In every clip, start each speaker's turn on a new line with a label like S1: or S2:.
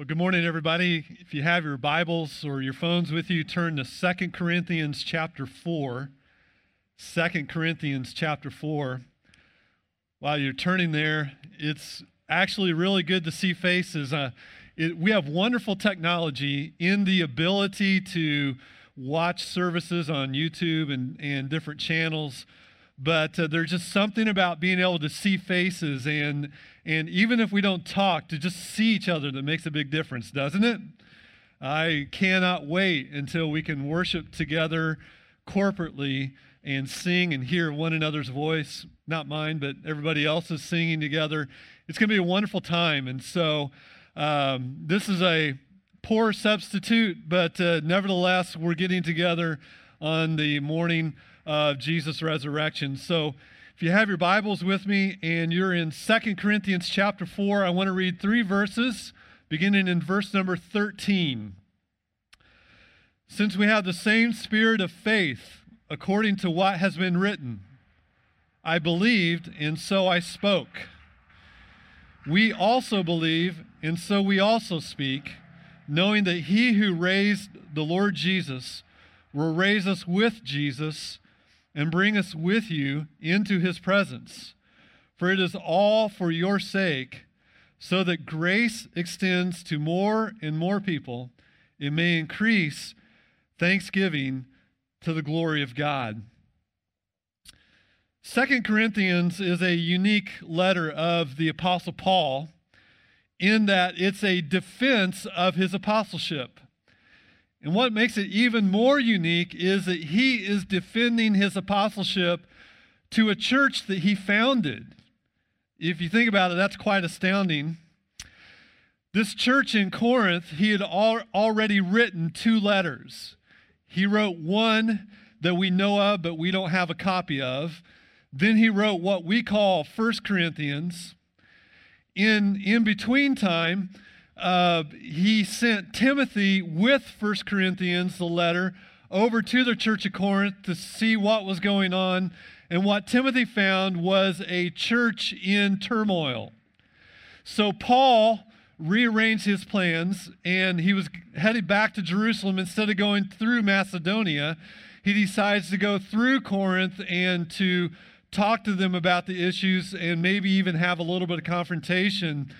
S1: Well, good morning, everybody. If you have your Bibles or your phones with you, turn to Second Corinthians chapter 4. 2 Corinthians chapter 4. While you're turning there, it's actually really good to see faces. Uh, it, we have wonderful technology in the ability to watch services on YouTube and, and different channels but uh, there's just something about being able to see faces and and even if we don't talk to just see each other that makes a big difference doesn't it? I cannot wait until we can worship together corporately and sing and hear one another's voice. Not mine but everybody else's singing together. It's going to be a wonderful time and so um, this is a poor substitute but uh, nevertheless we're getting together on the morning of Jesus' resurrection. So if you have your Bibles with me and you're in Second Corinthians chapter 4, I want to read three verses, beginning in verse number 13. Since we have the same spirit of faith, according to what has been written, I believed, and so I spoke. We also believe, and so we also speak, knowing that he who raised the Lord Jesus will raise us with Jesus and bring us with you into his presence. For it is all for your sake, so that grace extends to more and more people. It may increase thanksgiving to the glory of God. Second Corinthians is a unique letter of the Apostle Paul in that it's a defense of his apostleship. And what makes it even more unique is that he is defending his apostleship to a church that he founded. If you think about it, that's quite astounding. This church in Corinth, he had al- already written two letters. He wrote one that we know of, but we don't have a copy of. Then he wrote what we call First Corinthians. In, in between time, uh, he sent Timothy with First Corinthians, the letter, over to the church of Corinth to see what was going on. And what Timothy found was a church in turmoil. So Paul rearranged his plans and he was headed back to Jerusalem instead of going through Macedonia. He decides to go through Corinth and to talk to them about the issues and maybe even have a little bit of confrontation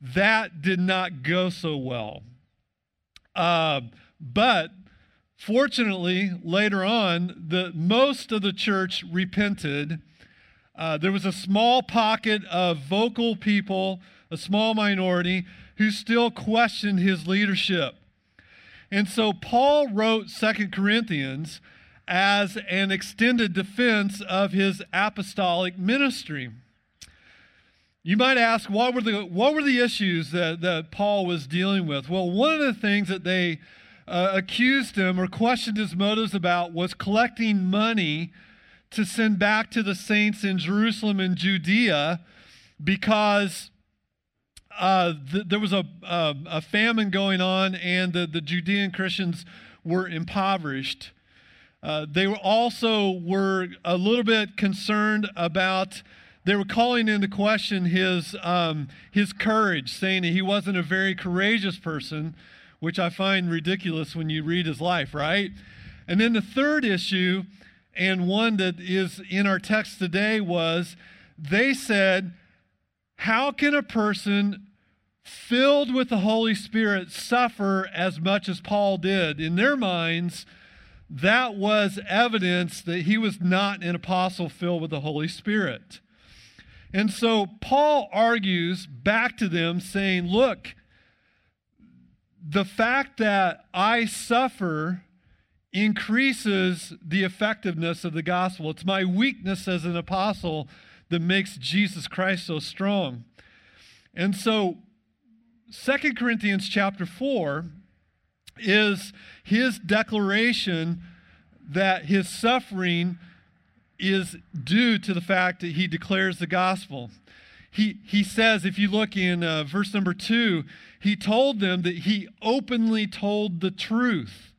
S1: that did not go so well. Uh, but fortunately, later on, the, most of the church repented. Uh, there was a small pocket of vocal people, a small minority, who still questioned his leadership. And so Paul wrote Second Corinthians as an extended defense of his apostolic ministry. You might ask, what were the, what were the issues that, that Paul was dealing with? Well, one of the things that they uh, accused him or questioned his motives about was collecting money to send back to the saints in Jerusalem and Judea because uh, th- there was a, a, a, famine going on and the, the Judean Christians were impoverished. Uh, they were also were a little bit concerned about they were calling into question his, um, his courage, saying that he wasn't a very courageous person, which I find ridiculous when you read his life, right? And then the third issue, and one that is in our text today, was they said, How can a person filled with the Holy Spirit suffer as much as Paul did? In their minds, that was evidence that he was not an apostle filled with the Holy Spirit. And so Paul argues back to them, saying, Look, the fact that I suffer increases the effectiveness of the gospel. It's my weakness as an apostle that makes Jesus Christ so strong. And so Second Corinthians chapter 4 is his declaration that his suffering is due to the fact that he declares the gospel. He, he says, if you look in uh, verse number two, he told them that he openly told the truth.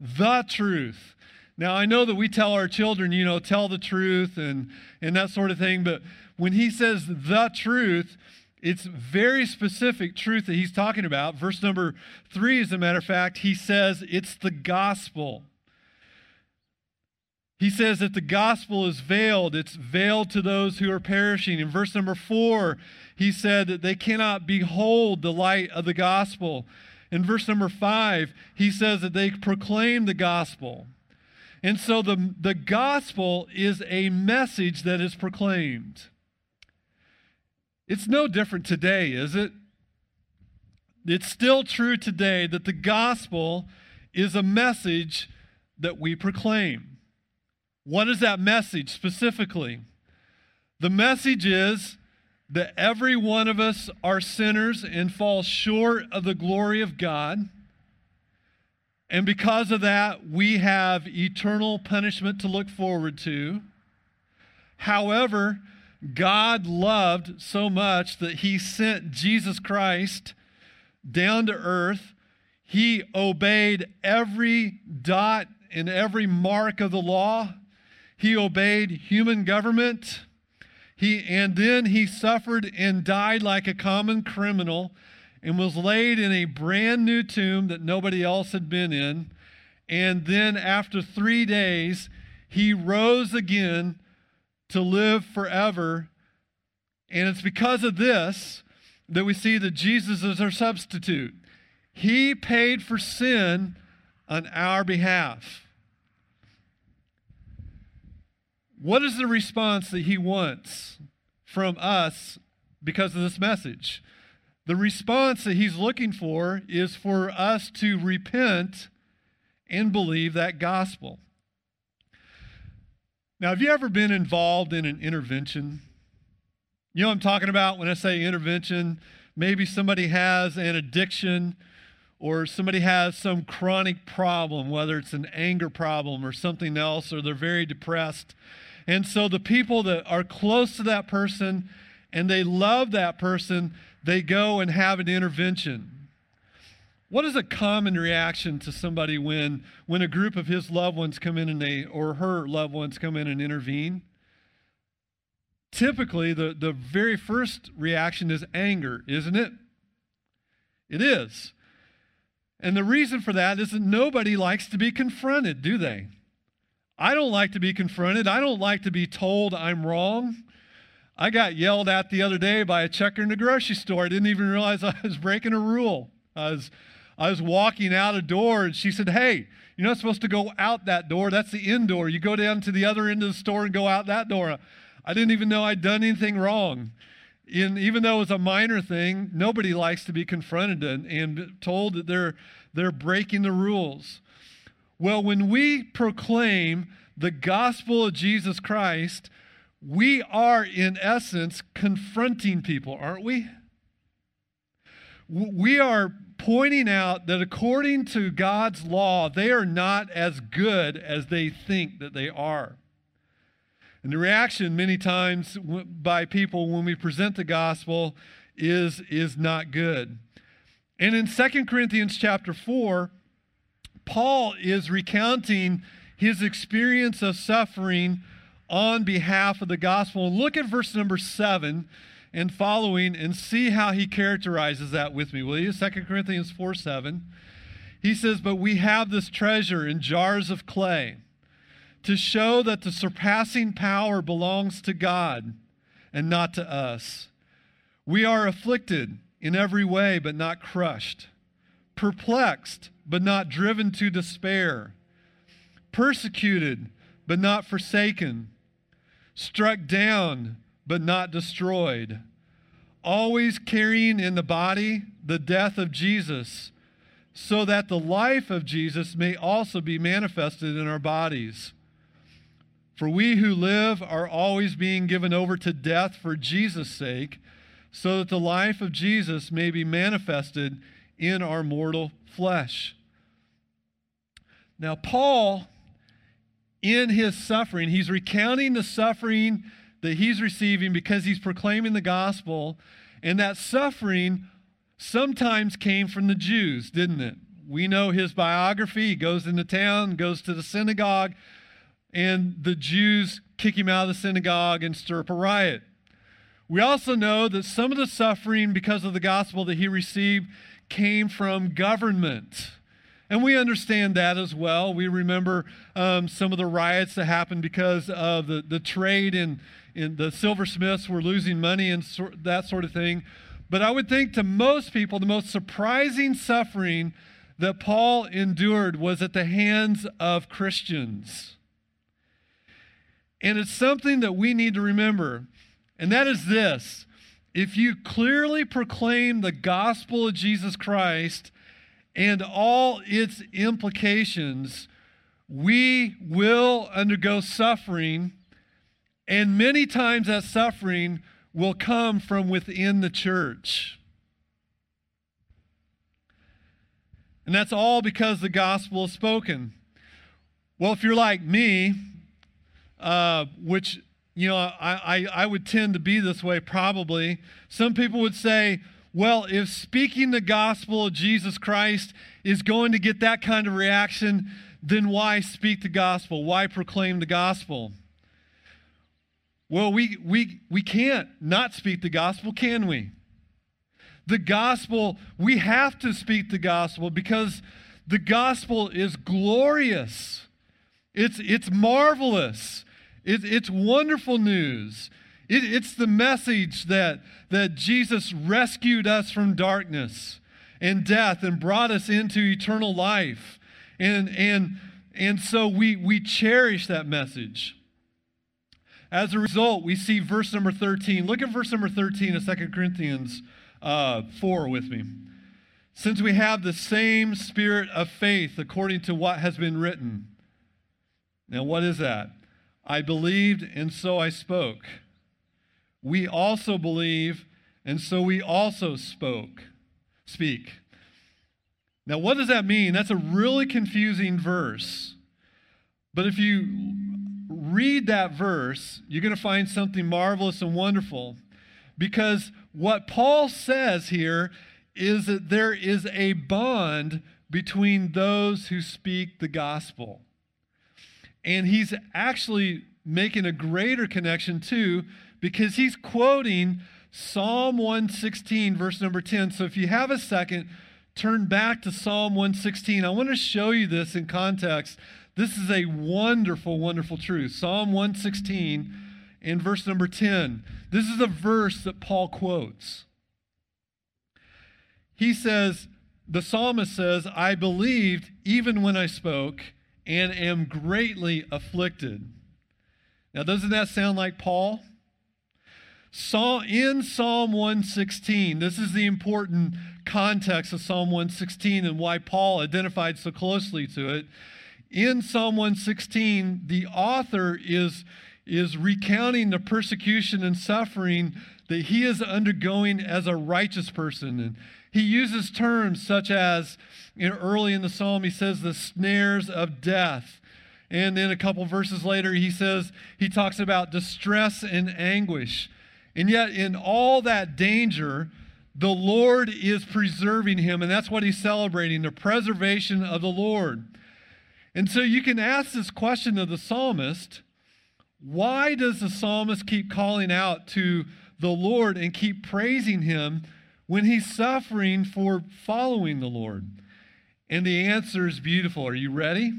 S1: The truth. Now, I know that we tell our children, you know, tell the truth and, and that sort of thing, but when he says the truth, It's very specific truth that he's talking about. Verse number three, as a matter of fact, he says it's the gospel. He says that the gospel is veiled. It's veiled to those who are perishing. In verse number four, he said that they cannot behold the light of the gospel. In verse number five, he says that they proclaim the gospel. And so the, the gospel is a message that is proclaimed. It's no different today, is it? It's still true today that the gospel is a message that we proclaim. What is that message specifically? The message is that every one of us are sinners and fall short of the glory of God. And because of that, we have eternal punishment to look forward to. However, God loved so much that he sent Jesus Christ down to earth. He obeyed every dot and every mark of the law. He obeyed human government. He, and then he suffered and died like a common criminal and was laid in a brand new tomb that nobody else had been in. And then after three days, he rose again to live forever. And it's because of this that we see that Jesus is our substitute. He paid for sin on our behalf. What is the response that he wants from us because of this message? The response that he's looking for is for us to repent and believe that gospel. Now, have you ever been involved in an intervention? You know what I'm talking about when I say intervention? Maybe somebody has an addiction or somebody has some chronic problem, whether it's an anger problem or something else, or they're very depressed and so the people that are close to that person and they love that person, they go and have an intervention. What is a common reaction to somebody when, when a group of his loved ones come in and they, or her loved ones come in and intervene? Typically, the, the very first reaction is anger, isn't it? It is. And the reason for that is that nobody likes to be confronted, do they? I don't like to be confronted. I don't like to be told I'm wrong. I got yelled at the other day by a checker in the grocery store. I didn't even realize I was breaking a rule. I was, I was walking out a door and she said, Hey, you're not supposed to go out that door. That's the in door. You go down to the other end of the store and go out that door. I didn't even know I'd done anything wrong. Even though it was a minor thing, nobody likes to be confronted and, and told that they're, they're breaking the rules. Well, when we proclaim the gospel of Jesus Christ, we are, in essence, confronting people, aren't we? We are pointing out that according to God's law, they are not as good as they think that they are. And the reaction, many times, by people when we present the gospel is, is not good. And in 2 Corinthians chapter 4, Paul is recounting his experience of suffering on behalf of the gospel. And look at verse number seven and following and see how he characterizes that with me, will you? 2 Corinthians 4 7. He says, But we have this treasure in jars of clay to show that the surpassing power belongs to God and not to us. We are afflicted in every way, but not crushed, perplexed but not driven to despair, persecuted, but not forsaken, struck down, but not destroyed, always carrying in the body the death of Jesus, so that the life of Jesus may also be manifested in our bodies. For we who live are always being given over to death for Jesus' sake, so that the life of Jesus may be manifested in our mortal flesh. Now, Paul, in his suffering, he's recounting the suffering that he's receiving because he's proclaiming the gospel. And that suffering sometimes came from the Jews, didn't it? We know his biography. He goes into town, goes to the synagogue, and the Jews kick him out of the synagogue and stir up a riot. We also know that some of the suffering because of the gospel that he received came from government. And we understand that as well. We remember um, some of the riots that happened because of the, the trade in the silversmiths were losing money and so, that sort of thing. But I would think to most people, the most surprising suffering that Paul endured was at the hands of Christians. And it's something that we need to remember, and that is this if you clearly proclaim the gospel of Jesus Christ, and all its implications, we will undergo suffering, and many times that suffering will come from within the church. And that's all because the gospel is spoken. Well, if you're like me, uh, which, you know, I, I, I would tend to be this way probably, some people would say, well, if speaking the gospel of Jesus Christ is going to get that kind of reaction, then why speak the gospel? Why proclaim the gospel? Well, we, we, we can't not speak the gospel, can we? The gospel, we have to speak the gospel because the gospel is glorious. It's, it's marvelous. It, it's wonderful news. It, it's the message that, that Jesus rescued us from darkness and death and brought us into eternal life. And, and, and so we, we cherish that message. As a result, we see verse number 13. Look at verse number 13 of 2 Corinthians uh, 4 with me. Since we have the same spirit of faith according to what has been written. Now, what is that? I believed, and so I spoke we also believe, and so we also spoke, speak. Now, what does that mean? That's a really confusing verse. But if you read that verse, you're going to find something marvelous and wonderful. Because what Paul says here is that there is a bond between those who speak the gospel. And he's actually making a greater connection, too, because he's quoting Psalm 116, verse number 10. So if you have a second, turn back to Psalm 116. I want to show you this in context. This is a wonderful, wonderful truth. Psalm 116 in verse number 10. This is a verse that Paul quotes. He says, the psalmist says, I believed even when I spoke and am greatly afflicted. Now, doesn't that sound like Paul? In Psalm 116, this is the important context of Psalm 116 and why Paul identified so closely to it. In Psalm 116, the author is, is recounting the persecution and suffering that he is undergoing as a righteous person. And he uses terms such as, in, early in the psalm, he says, the snares of death. And then a couple verses later, he says, he talks about distress and anguish. And yet, in all that danger, the Lord is preserving him. And that's what he's celebrating the preservation of the Lord. And so you can ask this question of the psalmist why does the psalmist keep calling out to the Lord and keep praising him when he's suffering for following the Lord? And the answer is beautiful. Are you ready?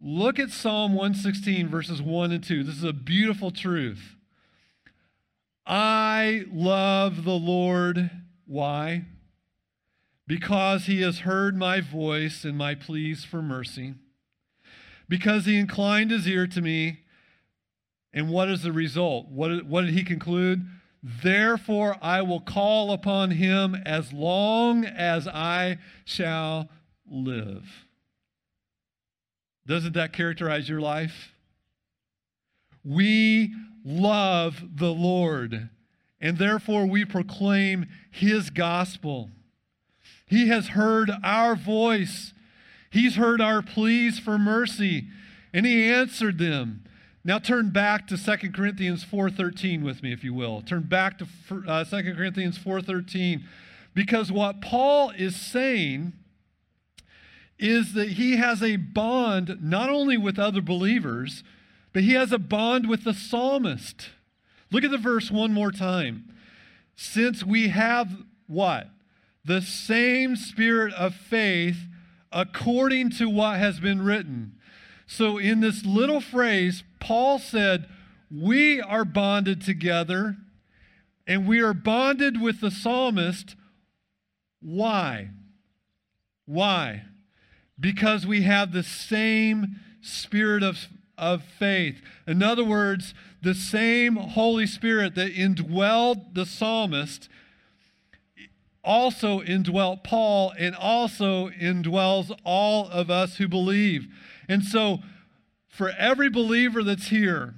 S1: Look at Psalm 116, verses 1 and 2. This is a beautiful truth. I love the Lord. Why? Because he has heard my voice and my pleas for mercy. Because he inclined his ear to me. And what is the result? What, what did he conclude? Therefore, I will call upon him as long as I shall live. Doesn't that characterize your life? We love the Lord, and therefore we proclaim his gospel. He has heard our voice. He's heard our pleas for mercy, and he answered them. Now turn back to 2 Corinthians 4:13 with me if you will. Turn back to uh, 2 Corinthians 4:13 because what Paul is saying is that he has a bond not only with other believers, but he has a bond with the psalmist. Look at the verse one more time. Since we have what? The same spirit of faith according to what has been written. So, in this little phrase, Paul said, We are bonded together, and we are bonded with the psalmist. Why? Why? Because we have the same spirit of, of faith. In other words, the same Holy Spirit that indwelled the psalmist also indwelt Paul and also indwells all of us who believe. And so, for every believer that's here,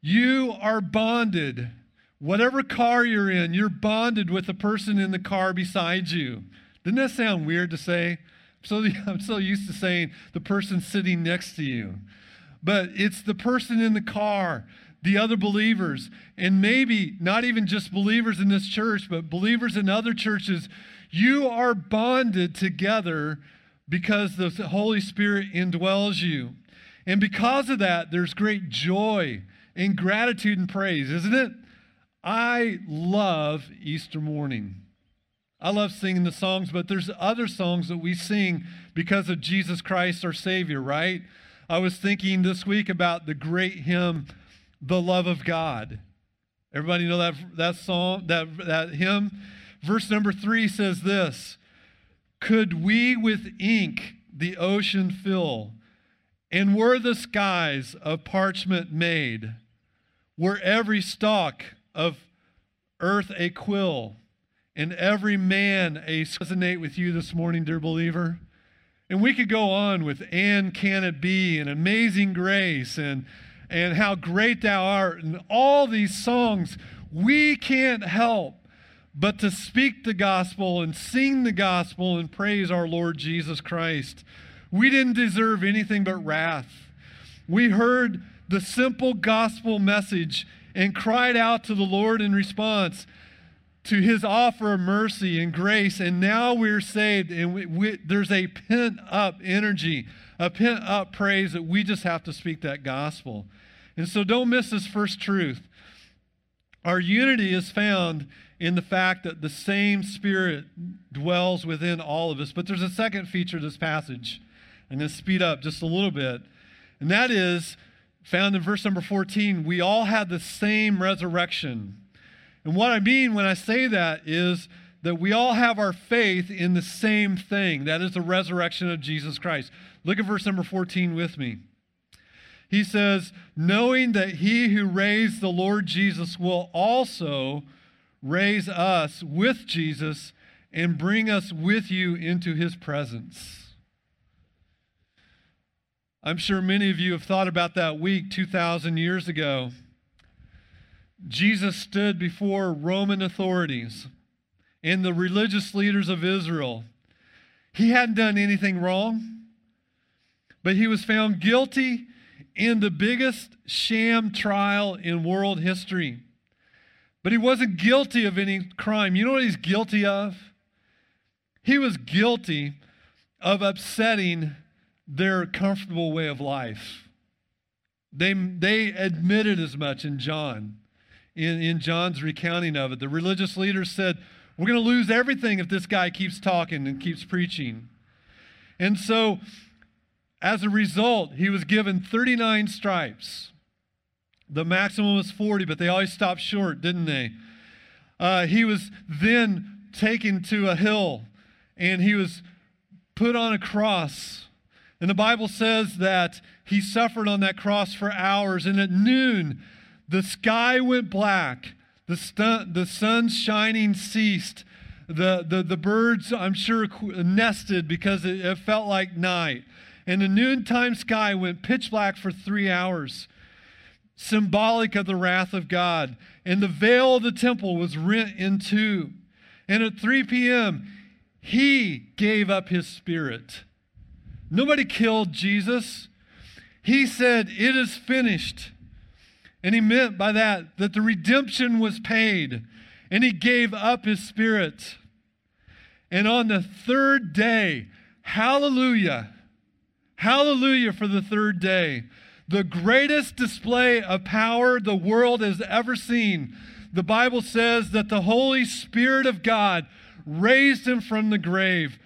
S1: you are bonded. Whatever car you're in, you're bonded with the person in the car beside you. Doesn't that sound weird to say? So I'm so used to saying the person sitting next to you. But it's the person in the car, the other believers, and maybe not even just believers in this church, but believers in other churches. You are bonded together because the Holy Spirit indwells you. And because of that, there's great joy and gratitude and praise, isn't it? I love Easter morning. I love singing the songs, but there's other songs that we sing because of Jesus Christ, our Savior, right? I was thinking this week about the great hymn, The Love of God. Everybody know that, that song, that, that hymn? Verse number three says this Could we with ink the ocean fill, and were the skies of parchment made, were every stalk of earth a quill, and every man a resonate with you this morning, dear believer. And we could go on with and can it be and amazing grace and and how great thou art and all these songs. We can't help but to speak the gospel and sing the gospel and praise our Lord Jesus Christ. We didn't deserve anything but wrath. We heard the simple gospel message and cried out to the Lord in response to his offer of mercy and grace. And now we're saved, and we, we, there's a pent up energy, a pent up praise that we just have to speak that gospel. And so don't miss this first truth. Our unity is found in the fact that the same Spirit dwells within all of us. But there's a second feature of this passage. I'm going to speed up just a little bit. And that is found in verse number 14. We all had the same resurrection. And what I mean when I say that is that we all have our faith in the same thing that is the resurrection of Jesus Christ. Look at verse number 14 with me. He says, knowing that he who raised the Lord Jesus will also raise us with Jesus and bring us with you into his presence. I'm sure many of you have thought about that week 2,000 years ago Jesus stood before Roman authorities and the religious leaders of Israel. He hadn't done anything wrong, but he was found guilty in the biggest sham trial in world history. But he wasn't guilty of any crime. You know what he's guilty of? He was guilty of upsetting their comfortable way of life. They, they admitted as much in John in, in John's recounting of it. The religious leaders said, We're going to lose everything if this guy keeps talking and keeps preaching. And so, as a result, he was given 39 stripes. The maximum was 40, but they always stopped short, didn't they? Uh, he was then taken to a hill and he was put on a cross. And the Bible says that he suffered on that cross for hours. And at noon, the sky went black. The, stu- the sun's shining ceased. The, the, the birds, I'm sure, nested because it, it felt like night. And the noontime sky went pitch black for three hours, symbolic of the wrath of God. And the veil of the temple was rent in two. And at 3 p.m., he gave up his spirit. Nobody killed Jesus. He said, It is finished. And he meant by that that the redemption was paid and he gave up his spirit. And on the third day, hallelujah, hallelujah for the third day, the greatest display of power the world has ever seen. The Bible says that the Holy Spirit of God raised him from the grave.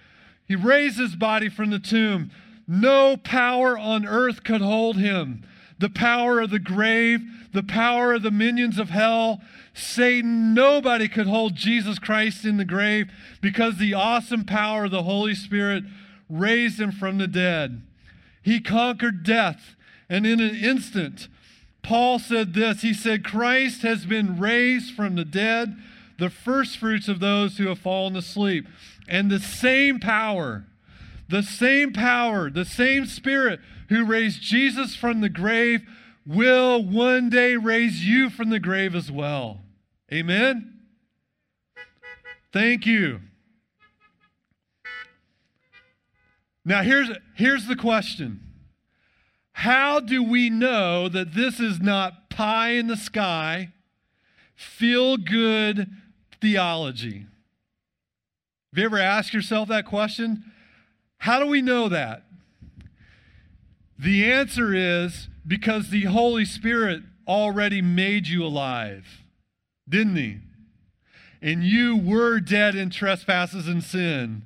S1: He raised his body from the tomb. No power on earth could hold him. The power of the grave, the power of the minions of hell, Satan, nobody could hold Jesus Christ in the grave because the awesome power of the Holy Spirit raised him from the dead. He conquered death, and in an instant, Paul said this He said, Christ has been raised from the dead, the first fruits of those who have fallen asleep. And the same power, the same power, the same Spirit who raised Jesus from the grave will one day raise you from the grave as well. Amen? Thank you. Now, here's, here's the question How do we know that this is not pie in the sky, feel good theology? Have you ever asked yourself that question? How do we know that? The answer is because the Holy Spirit already made you alive, didn't He? And you were dead in trespasses and sin,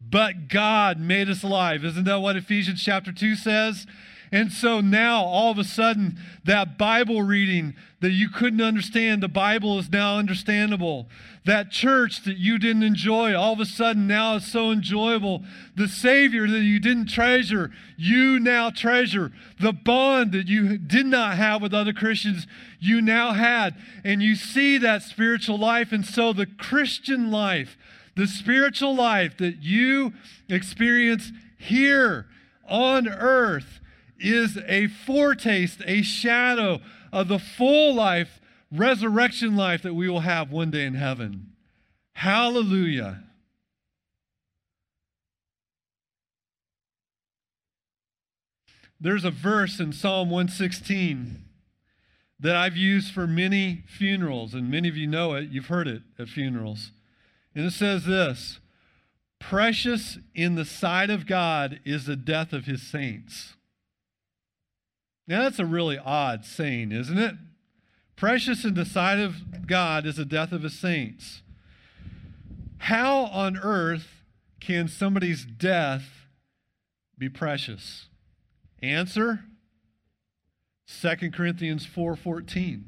S1: but God made us alive. Isn't that what Ephesians chapter 2 says? And so now, all of a sudden, that Bible reading that you couldn't understand, the Bible is now understandable. That church that you didn't enjoy, all of a sudden now is so enjoyable. The Savior that you didn't treasure, you now treasure. The bond that you did not have with other Christians, you now had. And you see that spiritual life. And so the Christian life, the spiritual life that you experience here on earth, is a foretaste, a shadow of the full life, resurrection life that we will have one day in heaven. Hallelujah. There's a verse in Psalm 116 that I've used for many funerals, and many of you know it. You've heard it at funerals. And it says this Precious in the sight of God is the death of his saints. Now, that's a really odd saying, isn't it? Precious in the sight of God is the death of his saints. How on earth can somebody's death be precious? Answer 2 Corinthians 4:14.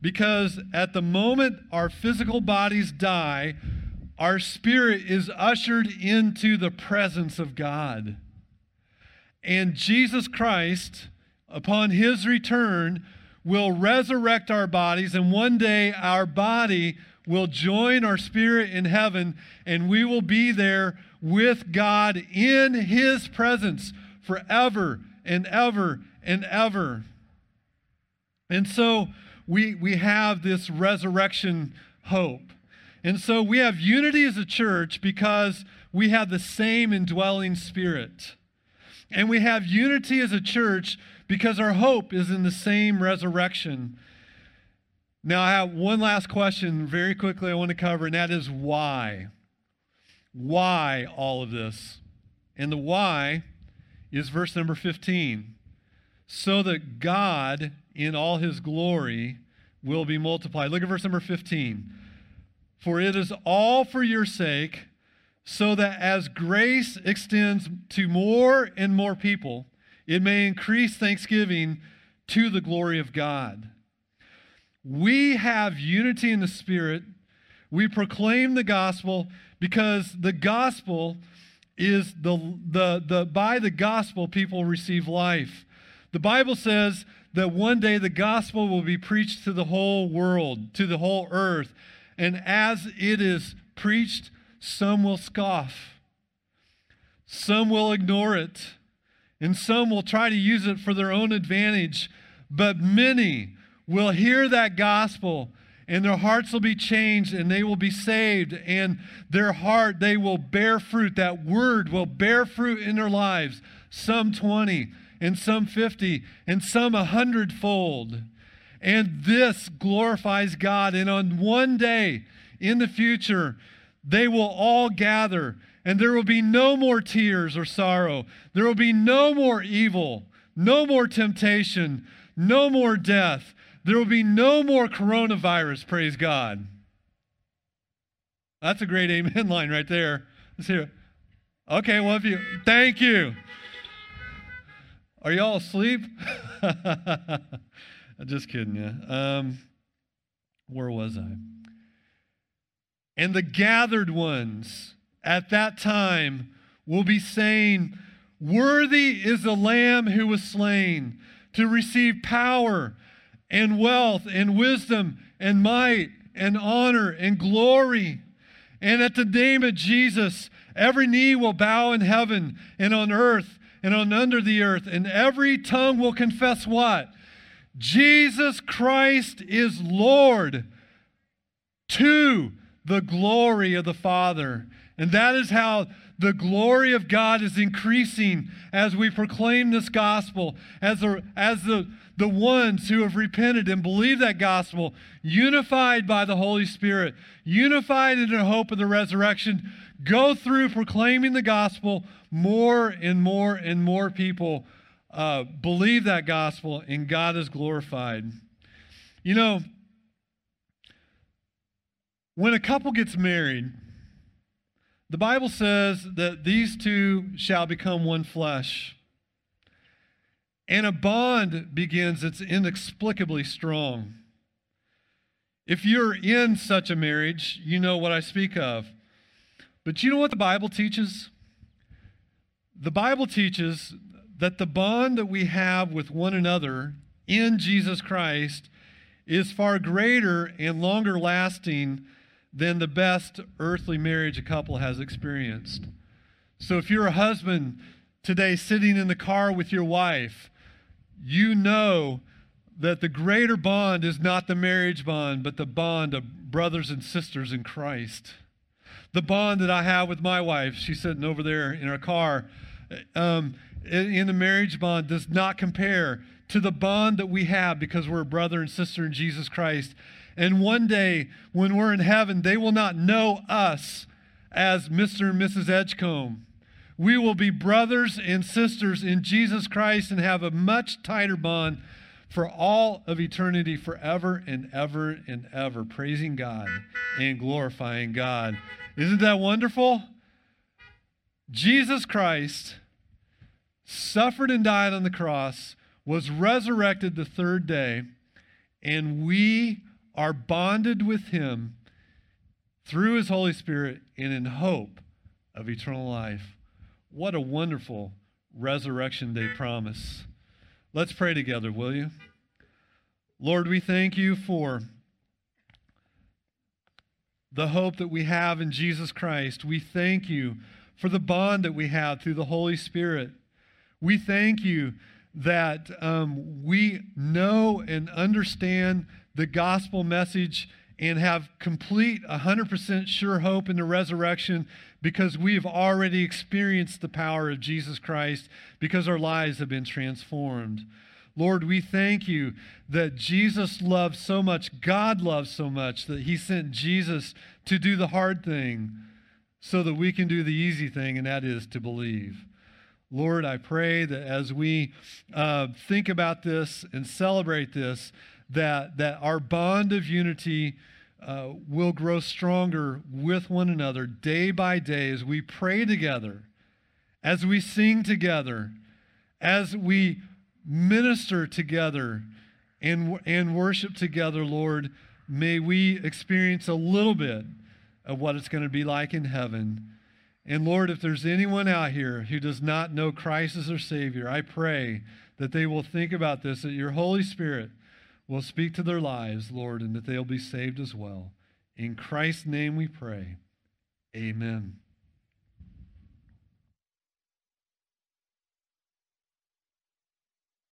S1: Because at the moment our physical bodies die, our spirit is ushered into the presence of God. And Jesus Christ, upon his return, will resurrect our bodies, and one day our body will join our spirit in heaven, and we will be there with God in his presence forever and ever and ever. And so we, we have this resurrection hope. And so we have unity as a church because we have the same indwelling spirit. And we have unity as a church because our hope is in the same resurrection. Now, I have one last question very quickly I want to cover, and that is why? Why all of this? And the why is verse number 15. So that God, in all his glory, will be multiplied. Look at verse number 15. For it is all for your sake so that as grace extends to more and more people, it may increase thanksgiving to the glory of God. We have unity in the Spirit. We proclaim the gospel because the gospel is the, the, the by the gospel people receive life. The Bible says that one day the gospel will be preached to the whole world, to the whole earth. And as it is preached, some will scoff, some will ignore it, and some will try to use it for their own advantage. But many will hear that gospel and their hearts will be changed and they will be saved and their heart they will bear fruit. That word will bear fruit in their lives. Some 20 and some 50 and some a hundredfold. And this glorifies god. And on one day in the future they will all gather, and there will be no more tears or sorrow. There will be no more evil. no more temptation, no more death. There will be no more coronavirus, praise God. That's a great amen line right there. Let's hear it. Okay, well, if you, thank you. Are y'all asleep? Just kidding you. Um, where was I? And the gathered ones at that time will be saying, Worthy is the Lamb who was slain to receive power and wealth and wisdom and might and honor and glory. And at the name of Jesus, every knee will bow in heaven and on earth and on under the earth, and every tongue will confess what? Jesus Christ is Lord to the glory of the Father. And that is how the glory of God is increasing as we proclaim this gospel, as the, as the, the ones who have repented and believed that gospel, unified by the Holy Spirit, unified in the hope of the resurrection, go through proclaiming the gospel, more and more and more people uh, believe that gospel, and God is glorified. You know, when a couple gets married, the Bible says that these two shall become one flesh. And a bond begins that's inexplicably strong. If you're in such a marriage, you know what I speak of. But you know what the Bible teaches? The Bible teaches that the bond that we have with one another in Jesus Christ is far greater and longer lasting than the best earthly marriage a couple has experienced. So if you're a husband today sitting in the car with your wife, you know that the greater bond is not the marriage bond, but the bond of brothers and sisters in Christ. The bond that I have with my wife, she's sitting over there in her car, um, in the marriage bond does not compare to the bond that we have because we're a brother and sister in Jesus Christ. And one day, when we're in heaven, they will not know us as Mr. and Mrs. Edgecombe. We will be brothers and sisters in Jesus Christ and have a much tighter bond for all of eternity, forever and ever and ever, praising God and glorifying God. Isn't that wonderful? Jesus Christ suffered and died on the cross, was resurrected the third day, and we are bonded with him through his Holy Spirit and in hope of eternal life. What a wonderful resurrection day promise. Let's pray together, will you? Lord, we thank you for the hope that we have in Jesus Christ. We thank you for the bond that we have through the Holy Spirit. We thank you that um, we know and understand the gospel message and have complete 100% sure hope in the resurrection because we've already experienced the power of Jesus Christ because our lives have been transformed. Lord, we thank you that Jesus loves so much, God loves so much, that he sent Jesus to do the hard thing so that we can do the easy thing, and that is to believe. Lord, I pray that as we uh, think about this and celebrate this, that, that our bond of unity uh, will grow stronger with one another day by day as we pray together, as we sing together, as we minister together and, and worship together, Lord. May we experience a little bit of what it's going to be like in heaven. And Lord, if there's anyone out here who does not know Christ as their Savior, I pray that they will think about this, that your Holy Spirit will speak to their lives, Lord, and that they'll be saved as well. In Christ's name we pray. Amen.